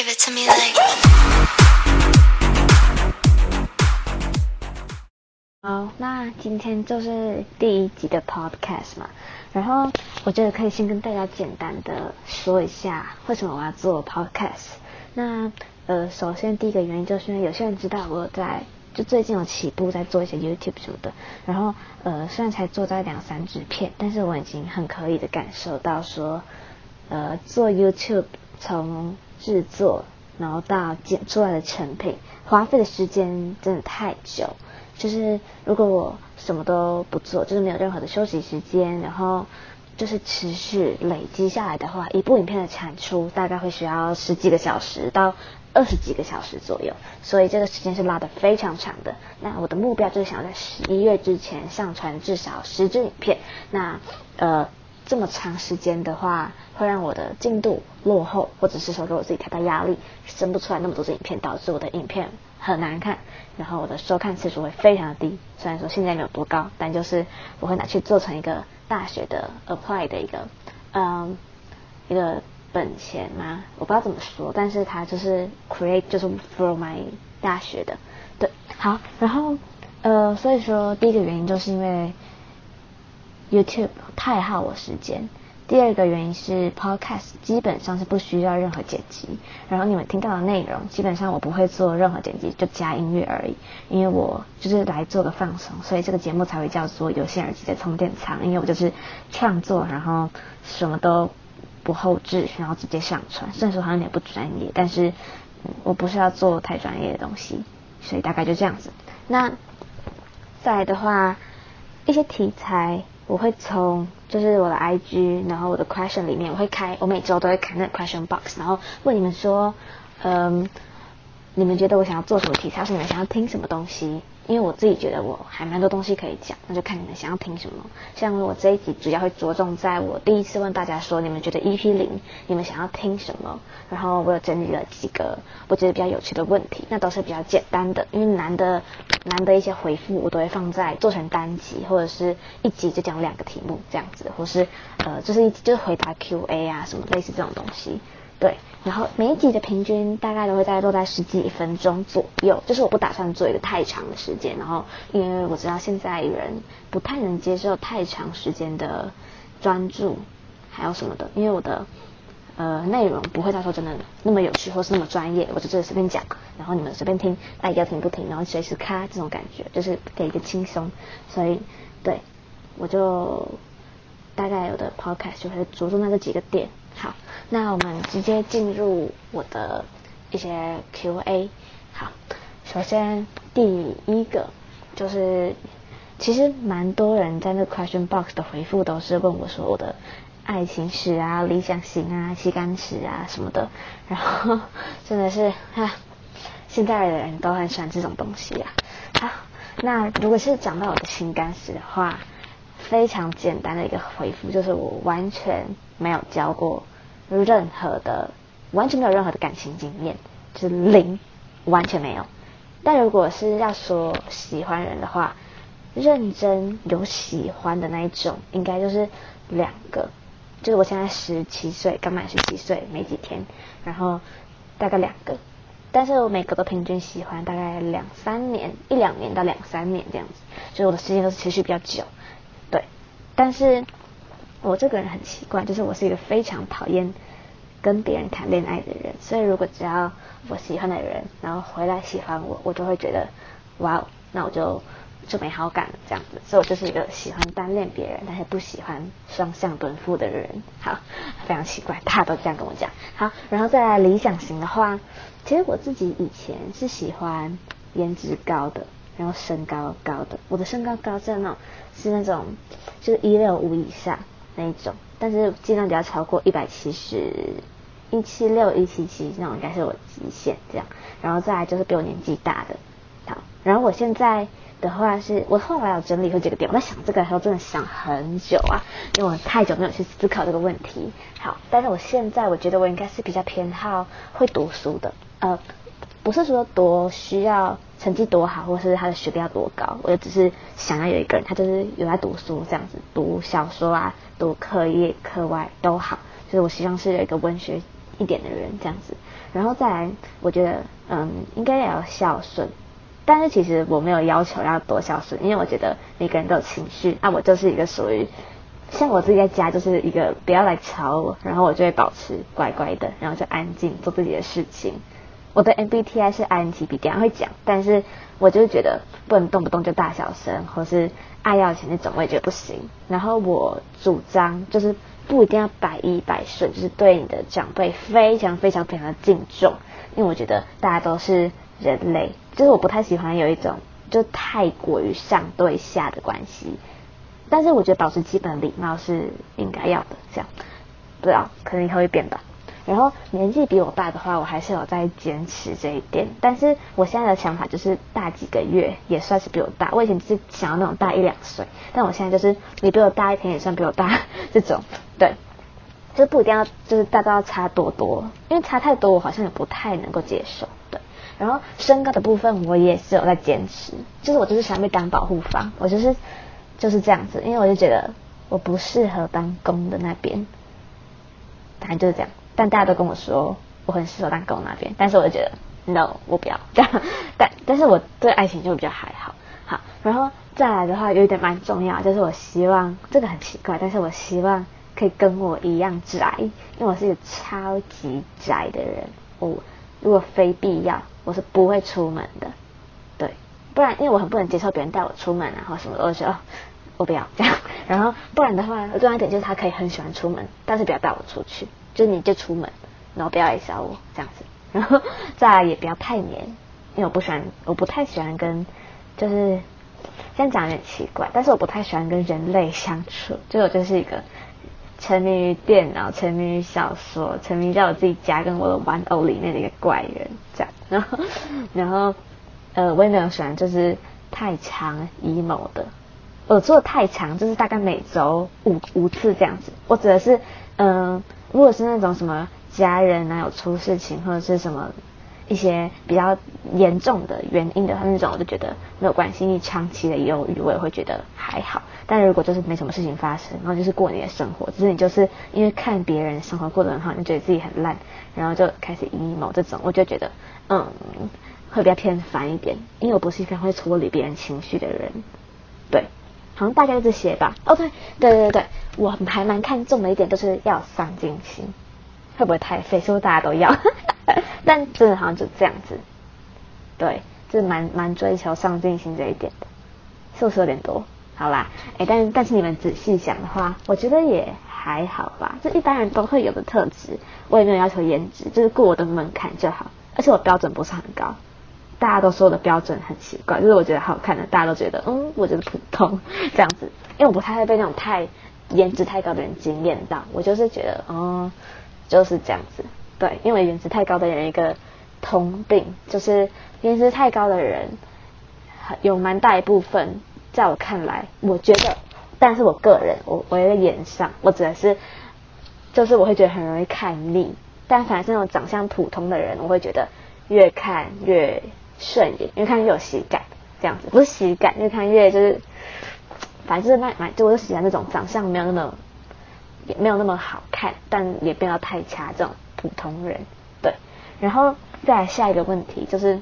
Give it to me like. 好，那今天就是第一集的 podcast 嘛，然后我觉得可以先跟大家简单的说一下为什么我要做 podcast。那呃，首先第一个原因就是因为有些人知道我在就最近有起步在做一些 YouTube 什么的，然后呃虽然才做在两三支片，但是我已经很可以的感受到说，呃做 YouTube 从制作然后到剪出来的成品，花费的时间真的太久。就是如果我什么都不做，就是没有任何的休息时间，然后就是持续累积下来的话，一部影片的产出大概会需要十几个小时到二十几个小时左右，所以这个时间是拉得非常长的。那我的目标就是想在十一月之前上传至少十支影片。那呃。这么长时间的话，会让我的进度落后，或者是说给我自己太大压力，生不出来那么多的影片，导致我的影片很难看，然后我的收看次数会非常的低。虽然说现在没有多高，但就是我会拿去做成一个大学的 apply 的一个，嗯，一个本钱嘛，我不知道怎么说，但是它就是 create 就是 for my 大学的，对，好，然后呃，所以说第一个原因就是因为。YouTube 太耗我时间。第二个原因是 Podcast 基本上是不需要任何剪辑，然后你们听到的内容基本上我不会做任何剪辑，就加音乐而已。因为我就是来做个放松，所以这个节目才会叫做有线耳机的充电仓。因为我就是创作，然后什么都不后置，然后直接上传。虽然说好像有点不专业，但是我不是要做太专业的东西，所以大概就这样子。那再来的话，一些题材。我会从就是我的 IG，然后我的 question 里面，我会开，我每周都会开那个 question box，然后问你们说，嗯，你们觉得我想要做什么题材，是你们想要听什么东西？因为我自己觉得我还蛮多东西可以讲，那就看你们想要听什么。像我这一集主要会着重在我第一次问大家说，你们觉得 EP 零你们想要听什么？然后我有整理了几个我觉得比较有趣的问题，那都是比较简单的，因为难的难的一些回复我都会放在做成单集，或者是一集就讲两个题目这样子，或是呃就是一就是回答 QA 啊什么类似这种东西。对，然后每一集的平均大概都会在落在十几分钟左右，就是我不打算做一个太长的时间。然后因为我知道现在人不太能接受太长时间的专注，还有什么的，因为我的呃内容不会到时候真的那么有趣或是那么专业，我就这里随便讲，然后你们随便听，爱要听不听，然后随时咔这种感觉，就是给一个轻松。所以对，我就大概有的 podcast 就会着重在这几个点。好，那我们直接进入我的一些 Q&A。好，首先第一个就是，其实蛮多人在那 question box 的回复都是问我说我的爱情史啊、理想型啊、情感史啊什么的，然后真的是哈，现在的人都很喜欢这种东西啊。好，那如果是讲到我的情感史的话，非常简单的一个回复就是我完全没有交过。任何的，完全没有任何的感情经验，就是零，完全没有。但如果是要说喜欢人的话，认真有喜欢的那一种，应该就是两个。就是我现在十七岁，刚满十七岁没几天，然后大概两个。但是我每个都平均喜欢大概两三年，一两年到两三年这样子，就是我的时间都是持续比较久。对，但是。我这个人很奇怪，就是我是一个非常讨厌跟别人谈恋爱的人，所以如果只要我喜欢的人，然后回来喜欢我，我就会觉得，哇哦，那我就就没好感了这样子。所以我就是一个喜欢单恋别人，但是不喜欢双向奔赴的人。好，非常奇怪，大家都这样跟我讲。好，然后再来理想型的话，其实我自己以前是喜欢颜值高的，然后身高高的。我的身高高在那种，是那种就是一六五以上。那一种，但是尽量不要超过一百七十，一七六、一七七那种应该是我极限这样。然后再来就是比我年纪大的，好。然后我现在的话是，我后来有整理出几个点，我在想这个的时候真的想很久啊，因为我太久没有去思考这个问题。好，但是我现在我觉得我应该是比较偏好会读书的，呃，不是说多需要。成绩多好，或是他的学历要多高，我就只是想要有一个人，他就是有在读书这样子，读小说啊，读课业课外都好，就是我希望是有一个文学一点的人这样子。然后再来，我觉得嗯，应该也要孝顺。但是其实我没有要求要多孝顺，因为我觉得每个人都有情绪。那我就是一个属于像我自己在家就是一个不要来吵我，然后我就会保持乖乖的，然后就安静做自己的事情。我的 MBTI 是 INTP，等下会讲。但是我就是觉得不能动不动就大小声，或是爱要钱那种，我也觉得不行。然后我主张就是不一定要百依百顺，就是对你的长辈非常非常非常的敬重，因为我觉得大家都是。人类就是我不太喜欢有一种就太过于上对下的关系，但是我觉得保持基本礼貌是应该要的。这样不知道可能以后会变吧。然后年纪比我大的话，我还是有在坚持这一点。但是我现在的想法就是大几个月也算是比我大。我以前就是想要那种大一两岁，但我现在就是你比我大一天也算比我大这种。对，就是不一定要就是大到要差多多，因为差太多我好像也不太能够接受。对。然后身高的部分我也是有在坚持，就是我就是想被当保护方，我就是就是这样子，因为我就觉得我不适合当攻的那边，反正就是这样。但大家都跟我说我很适合当狗那边，但是我就觉得 no，我不要 这样。但但是我对爱情就比较还好，好。然后再来的话有一点蛮重要，就是我希望这个很奇怪，但是我希望可以跟我一样宅，因为我是一个超级宅的人，我。如果非必要，我是不会出门的，对，不然因为我很不能接受别人带我出门啊，或什么，我就说 我不要这样。然后不然的话，重要一点就是他可以很喜欢出门，但是不要带我出去，就你就出门，然后不要来找我这样子。然后再来也不要太黏，因为我不喜欢，我不太喜欢跟，就是这样讲有点奇怪，但是我不太喜欢跟人类相处，就我就是一个。沉迷于电脑，沉迷于小说，沉迷在我自己家跟我的玩偶里面的一个怪人，这样。然后，然后，呃，我也没有喜欢就是太长 emo 的。我做太长，就是大概每周五五次这样子。我指的是，嗯、如果是那种什么家人啊有出事情，或者是什么。一些比较严重的原因的话，那种我就觉得没有关系。你长期的忧郁，我也会觉得还好。但如果就是没什么事情发生，然后就是过你的生活，只是你就是因为看别人生活过得很好，你觉得自己很烂，然后就开始 emo 这种，我就觉得嗯，会比较偏烦一点。因为我不是一个会处理别人情绪的人，好像大概就这些吧。哦，对，对对对，我还蛮看重的一点就是要上进心，会不会太费？是不是大家都要？但真的好像就这样子，对，就是蛮蛮追求上进心这一点的，是不是有点多？好啦，哎，但但是你们仔细想的话，我觉得也还好吧，这一般人都会有的特质，我也没有要求颜值，就是过我的门槛就好，而且我标准不是很高，大家都说我的标准很奇怪，就是我觉得好看的，大家都觉得嗯，我觉得普通 这样子，因为我不太会被那种太颜值太高的人惊艳到，我就是觉得哦、嗯，就是这样子。对，因为颜值太高的人一个通病就是颜值太高的人，有蛮大一部分，在我看来，我觉得，但是我个人，我我在眼上，我指的是，就是我会觉得很容易看腻。但凡是那种长相普通的人，我会觉得越看越顺眼，越看越有喜感，这样子不是喜感，越看越就是，反正就是那蛮，就我就喜欢那种长相没有那么，也没有那么好看，但也不要太差这种。普通人，对，然后再来下一个问题就是，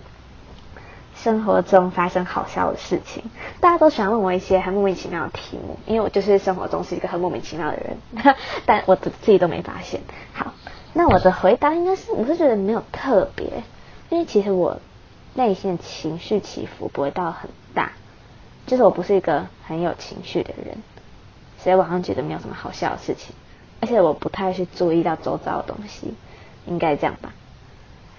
生活中发生好笑的事情，大家都喜欢问我一些很莫名其妙的题目，因为我就是生活中是一个很莫名其妙的人，但我自己都没发现。好，那我的回答应该是，我是觉得没有特别，因为其实我内心的情绪起伏不会到很大，就是我不是一个很有情绪的人，所以我好像觉得没有什么好笑的事情，而且我不太去注意到周遭的东西。应该这样吧，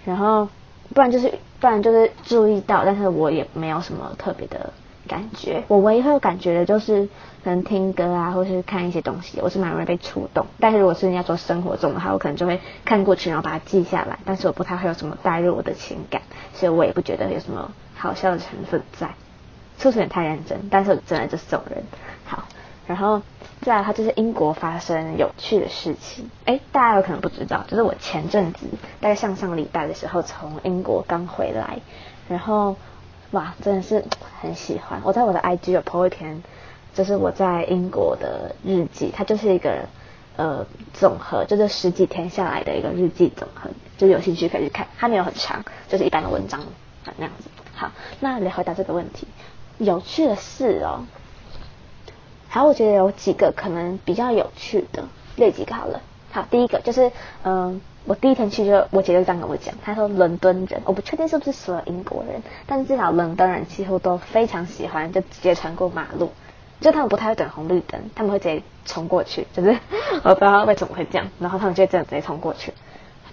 然后不然就是不然就是注意到，但是我也没有什么特别的感觉。我唯一会有感觉的就是可能听歌啊，或是看一些东西，我是蛮容易被触动。但是如果是要做生活中的话，我可能就会看过去，然后把它记下来。但是我不太会有什么带入我的情感，所以我也不觉得有什么好笑的成分在。是不是太认真？但是我真的就是这种人。好，然后。再来，它就是英国发生有趣的事情。哎，大家有可能不知道，就是我前阵子大概上上个礼拜的时候从英国刚回来，然后哇，真的是很喜欢。我在我的 IG 有 po 一篇，就是我在英国的日记，它就是一个呃总和，就是十几天下来的一个日记总和，就有兴趣可以去看，它没有很长，就是一般的文章那样子。好，那来回答这个问题，有趣的事哦。好，我觉得有几个可能比较有趣的，列几个好了。好，第一个就是，嗯、我第一天去就我姐就这样跟我讲，她说伦敦人，我不确定是不是所有英国人，但是至少伦敦人几乎都非常喜欢就直接穿过马路，就他们不太会等红绿灯，他们会直接冲过去，就是我不知道为什么会这样，然后他们就这样直接冲过去，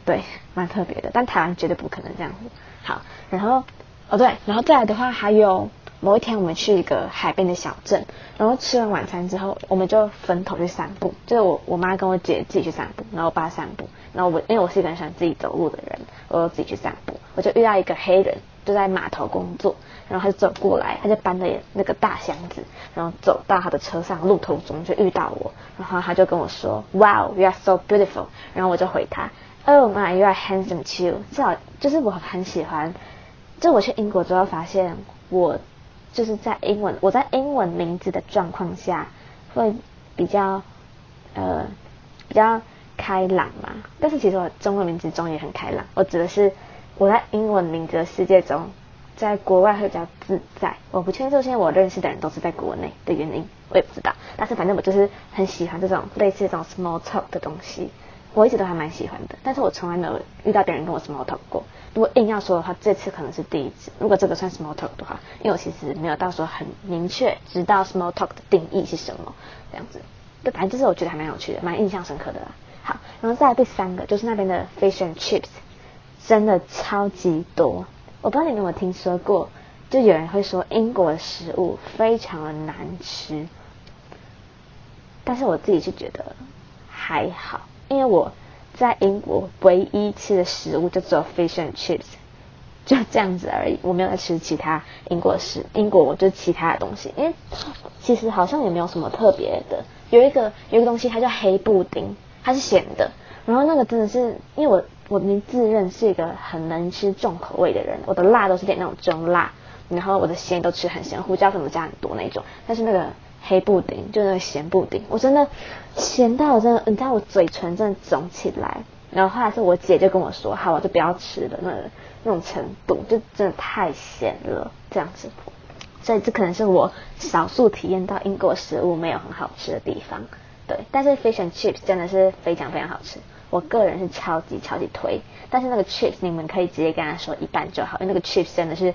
对，蛮特别的，但台湾绝对不可能这样子。好，然后哦对，然后再来的话还有。某一天，我们去一个海边的小镇，然后吃完晚餐之后，我们就分头去散步。就是我我妈跟我姐自己去散步，然后我爸散步，然后我因为我是一个很喜欢自己走路的人，我就自己去散步。我就遇到一个黑人，就在码头工作，然后他就走过来，他就搬着那个大箱子，然后走到他的车上，路途中就遇到我，然后他就跟我说：“Wow, you are so beautiful。”然后我就回他：“Oh my, you are handsome too。”至少就是我很喜欢，就我去英国之后发现我。就是在英文，我在英文名字的状况下，会比较呃比较开朗嘛。但是其实我中文名字中也很开朗。我指的是我在英文名字的世界中，在国外会比较自在。我不确定，这些我认识的人都是在国内的原因，我也不知道。但是反正我就是很喜欢这种类似这种 small talk 的东西。我一直都还蛮喜欢的，但是我从来没有遇到别人跟我 small talk 过。如果硬要说的话，这次可能是第一次。如果这个算 small talk 的话，因为我其实没有到时候很明确知道 small talk 的定义是什么，这样子。对，反正就是我觉得还蛮有趣的，蛮印象深刻的啦。好，然后再来第三个，就是那边的 fish and chips，真的超级多。我不知道你们有没有听说过，就有人会说英国的食物非常的难吃，但是我自己是觉得还好。因为我在英国唯一吃的食物就只有 fish and chips，就这样子而已。我没有在吃其他英国食，英国我就其他的东西。因为其实好像也没有什么特别的。有一个有一个东西，它叫黑布丁，它是咸的。然后那个真的是，因为我我自认是一个很能吃重口味的人，我的辣都是点那种中辣，然后我的咸都吃很咸，胡椒什么加很多那种。但是那个。黑布丁就那个咸布丁，我真的咸到我真的，你知道我嘴唇真的肿起来。然后后来是我姐就跟我说，好，我就不要吃了，那那种程度就真的太咸了，这样子。所以这可能是我少数体验到英国食物没有很好吃的地方。对，但是 fish and chips 真的是非常非常好吃，我个人是超级超级推。但是那个 chips 你们可以直接跟他说一半就好，因为那个 chips 真的是。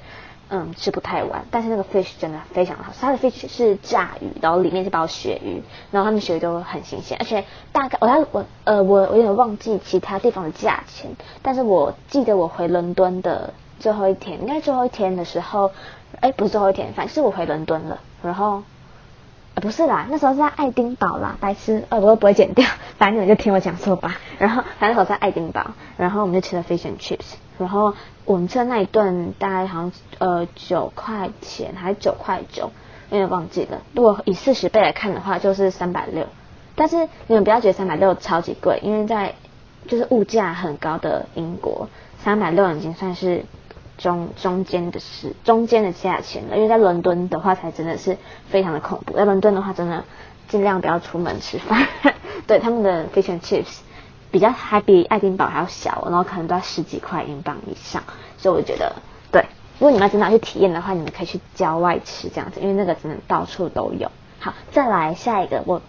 嗯，吃不太完，但是那个 fish 真的非常好吃。它的 fish 是炸鱼，然后里面是包鳕鱼，然后他们鳕鱼都很新鲜，而且大概我要我呃我我有点忘记其他地方的价钱，但是我记得我回伦敦的最后一天，应该最后一天的时候，哎，不是最后一天，反正是我回伦敦了，然后。不是啦，那时候是在爱丁堡啦，白痴，呃，我都不会剪掉，反正你们就听我讲错吧。然后，反正那时候在爱丁堡，然后我们就吃了 fish and chips，然后我们吃的那一顿大概好像呃九块钱还是九块九，有点忘记了。如果以四十倍来看的话，就是三百六。但是你们不要觉得三百六超级贵，因为在就是物价很高的英国，三百六已经算是。中中间的是中间的价钱了，因为在伦敦的话才真的是非常的恐怖。在伦敦的话，真的尽量不要出门吃饭。对，他们的 fish and chips 比较还比爱丁堡还要小，然后可能都要十几块英镑以上。所以我觉得，对，如果你们要真的要去体验的话，你们可以去郊外吃这样子，因为那个真的到处都有。好，再来下一个，我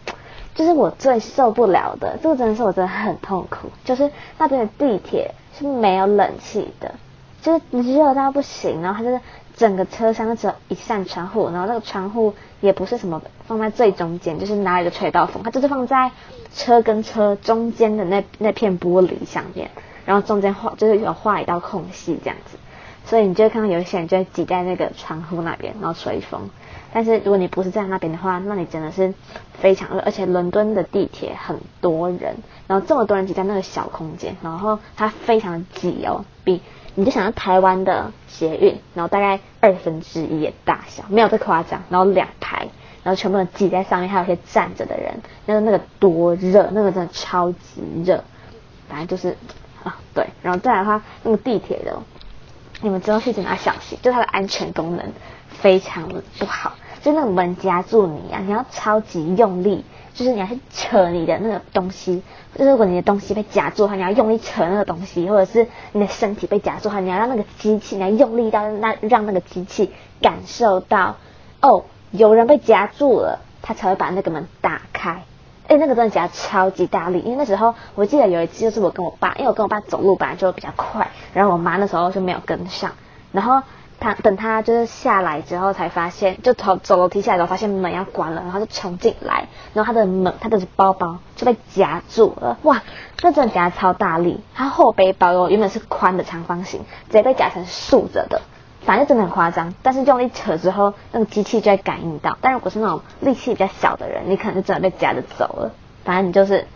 就是我最受不了的，这个真的是我真的很痛苦，就是那边的地铁是没有冷气的。就是热到不行，然后它就是整个车厢只有一扇窗户，然后那个窗户也不是什么放在最中间，就是哪里都吹到风，它就是放在车跟车中间的那那片玻璃上面，然后中间画就是有画一道空隙这样子，所以你就会看到有一些人就会挤在那个窗户那边，然后吹风。但是如果你不是在那边的话，那你真的是非常热，而且伦敦的地铁很多人，然后这么多人挤在那个小空间，然后它非常挤哦，比。你就想到台湾的捷运，然后大概二分之一的大小，没有这夸张。然后两排，然后全部都挤在上面，还有些站着的人，那个那个多热，那个真的超级热。反正就是啊，对。然后再来的话，那个地铁的，你们之后去真的要小心，就它的安全功能非常不好，就那个门夹住你啊，你要超级用力，就是你要去扯你的那个东西，就是如果你的东西被夹住的话，你要用力扯那个东西，或者是你的身体被夹住的话，你要让那个机器，你要用力到那让那个机器感受到，哦，有人被夹住了，它才会把那个门打开。哎，那个真的夹超级大力，因为那时候我记得有一次就是我跟我爸，因为我跟我爸走路本来就比较快，然后我妈那时候就没有跟上，然后他等他就是下来之后才发现，就走走楼梯下来之后发现门要关了，然后就冲进来，然后他的门他的包包就被夹住了，哇，那真的夹超大力，他后背包哦原本是宽的长方形，直接被夹成竖着的。反正真的很夸张，但是用力扯之后，那个机器就会感应到。但如果是那种力气比较小的人，你可能就真的被夹着走了。反正你就是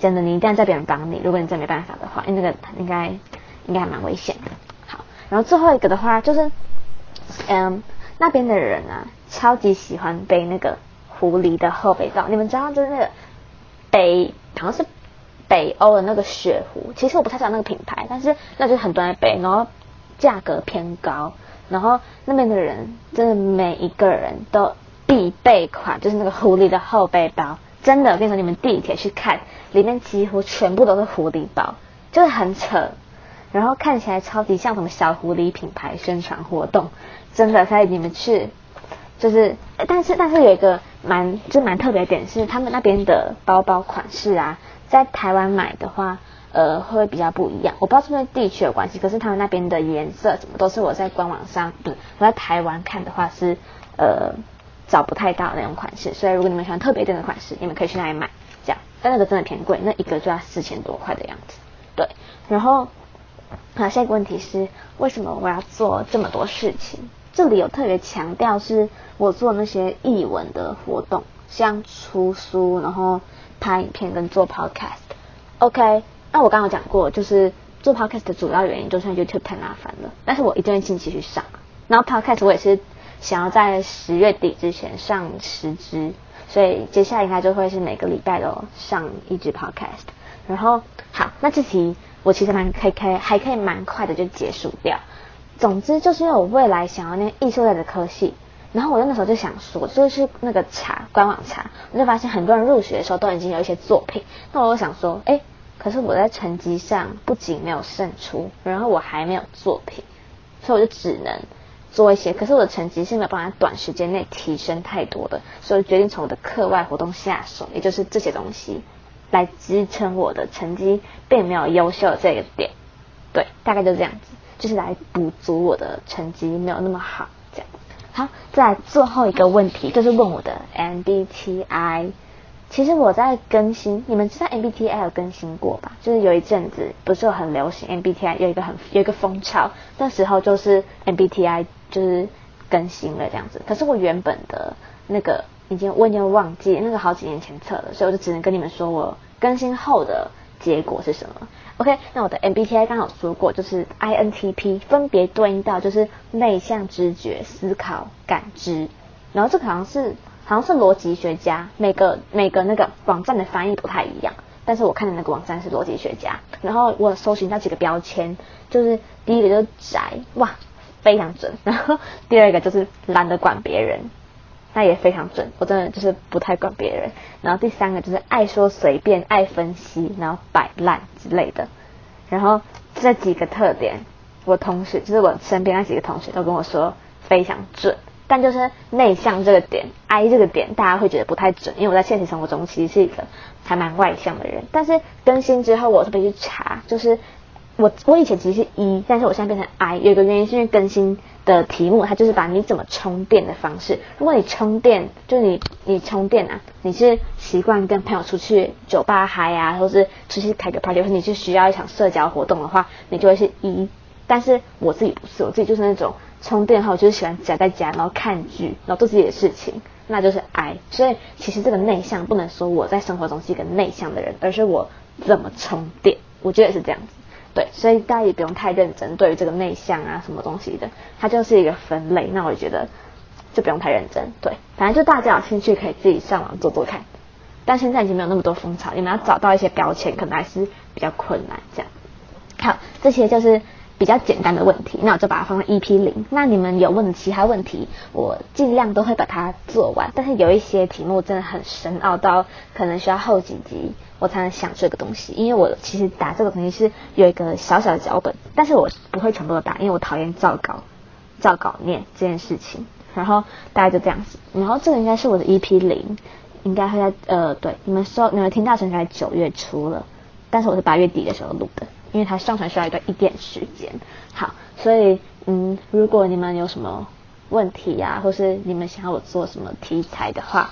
真的，你一定要叫别人帮你。如果你真没办法的话，因为那个应该应该还蛮危险的。好，然后最后一个的话就是，嗯，那边的人啊，超级喜欢背那个狐狸的后背包。你们知道就是那个北好像是北欧的那个雪狐，其实我不太知道那个品牌，但是那就是很多人背，然后价格偏高。然后那边的人真的每一个人都必备款，就是那个狐狸的后背包，真的变成你们地铁去看，里面几乎全部都是狐狸包，就是很扯，然后看起来超级像什么小狐狸品牌宣传活动，真的，所以你们去就是，但是但是有一个蛮就蛮特别点是，他们那边的包包款式啊，在台湾买的话。呃，会比较不一样，我不知道是不是地区有关系，可是他们那边的颜色什么都是我在官网上，嗯，我在台湾看的话是呃找不太到那种款式，所以如果你们喜欢特别点的款式，你们可以去那里买，这样，但那个真的偏贵，那一个就要四千多块的样子，对。然后，好，下一个问题是为什么我要做这么多事情？这里有特别强调是我做那些译文的活动，像出书，然后拍影片跟做 podcast，OK。那我刚刚有讲过，就是做 podcast 的主要原因，就是 YouTube 太麻烦了。但是我一定会近期去上。然后 podcast 我也是想要在十月底之前上十支，所以接下来应该就会是每个礼拜都上一支 podcast。然后好，那这题我其实蛮可以可以还可以蛮快的就结束掉。总之就是因为我未来想要念艺术类的科系，然后我那时候就想说，就是那个查官网查，我就发现很多人入学的时候都已经有一些作品。那我就想说，哎。可是我在成绩上不仅没有胜出，然后我还没有作品，所以我就只能做一些。可是我的成绩是没有办法短时间内提升太多的，所以我决定从我的课外活动下手，也就是这些东西来支撑我的成绩并没有优秀这个点。对，大概就这样子，就是来补足我的成绩没有那么好。这样，好，再来最后一个问题，就是问我的 MBTI。其实我在更新，你们知道 MBTI 有更新过吧？就是有一阵子不是很流行 MBTI，有一个很有一个风潮，那时候就是 MBTI 就是更新了这样子。可是我原本的那个已经我已经忘记那个好几年前测了，所以我就只能跟你们说我更新后的结果是什么。OK，那我的 MBTI 刚好说过，就是 INTP 分别对应到就是内向、直觉、思考、感知，然后这个好像是。好像是逻辑学家，每个每个那个网站的翻译不太一样，但是我看的那个网站是逻辑学家。然后我搜寻到几个标签，就是第一个就是宅，哇，非常准。然后第二个就是懒得管别人，那也非常准。我真的就是不太管别人。然后第三个就是爱说随便、爱分析，然后摆烂之类的。然后这几个特点，我同学就是我身边那几个同学都跟我说非常准。但就是内向这个点，I 这个点，大家会觉得不太准，因为我在现实生活中其实是一个还蛮外向的人。但是更新之后，我特别去查，就是我我以前其实是 E，但是我现在变成 I，有一个原因是因为更新的题目，它就是把你怎么充电的方式。如果你充电，就你你充电啊，你是习惯跟朋友出去酒吧嗨啊，或是出去开个 party，或是你是需要一场社交活动的话，你就会是 E。但是我自己不是，我自己就是那种。充电后就是喜欢宅在家，然后看剧，然后做自己的事情，那就是 I。所以其实这个内向不能说我在生活中是一个内向的人，而是我怎么充电，我觉得是这样子。对，所以大家也不用太认真对于这个内向啊什么东西的，它就是一个分类。那我觉得就不用太认真。对，反正就大家有兴趣可以自己上网做做看。但现在已经没有那么多风潮，你们要找到一些标签可能还是比较困难。这样，好，这些就是。比较简单的问题，那我就把它放在 EP 零。那你们有问其他问题，我尽量都会把它做完。但是有一些题目真的很深奥，到可能需要后几集我才能想这个东西。因为我其实打这个东西是有一个小小的脚本，但是我不会全部都打，因为我讨厌照稿、照稿念这件事情。然后大概就这样子。然后这个应该是我的 EP 零，应该会在呃，对，你们说你们听到应该九月初了，但是我是八月底的时候录的。因为它上传需要一段一点时间，好，所以嗯，如果你们有什么问题呀、或是你们想要我做什么题材的话，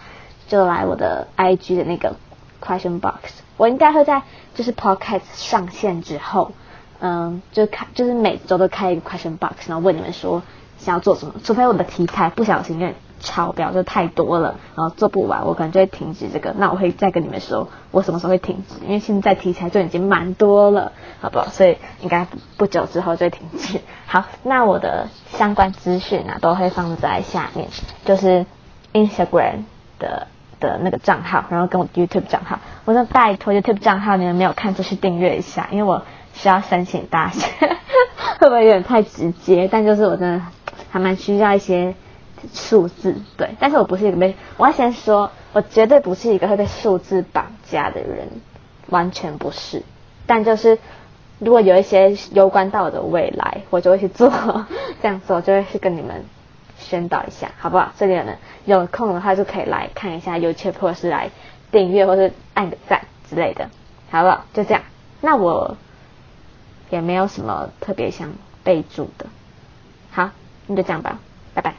就来我的 IG 的那个 question box，我应该会在就是 podcast 上线之后，嗯，就开就是每周都开一个 question box，然后问你们说想要做什么，除非我的题材不小心认。超标就太多了，然后做不完，我可能就会停止这个。那我会再跟你们说，我什么时候会停止，因为现在提起来就已经蛮多了，好不好？所以应该不久之后就会停止。好，那我的相关资讯啊，都会放在下面，就是 Instagram 的的那个账号，然后跟我 YouTube 账号。我说拜托 YouTube 账号，你们没有看就去订阅一下，因为我需要申请大学，会不会有点太直接？但就是我真的还蛮需要一些。数字对，但是我不是一个被，我要先说，我绝对不是一个会被数字绑架的人，完全不是。但就是如果有一些攸关到我的未来，我就会去做，这样做就会去跟你们宣导一下，好不好？这里呢，有空的话就可以来看一下 YouTube，或是来订阅，或是按个赞之类的，好不好？就这样，那我也没有什么特别想备注的，好，那就这样吧。拜拜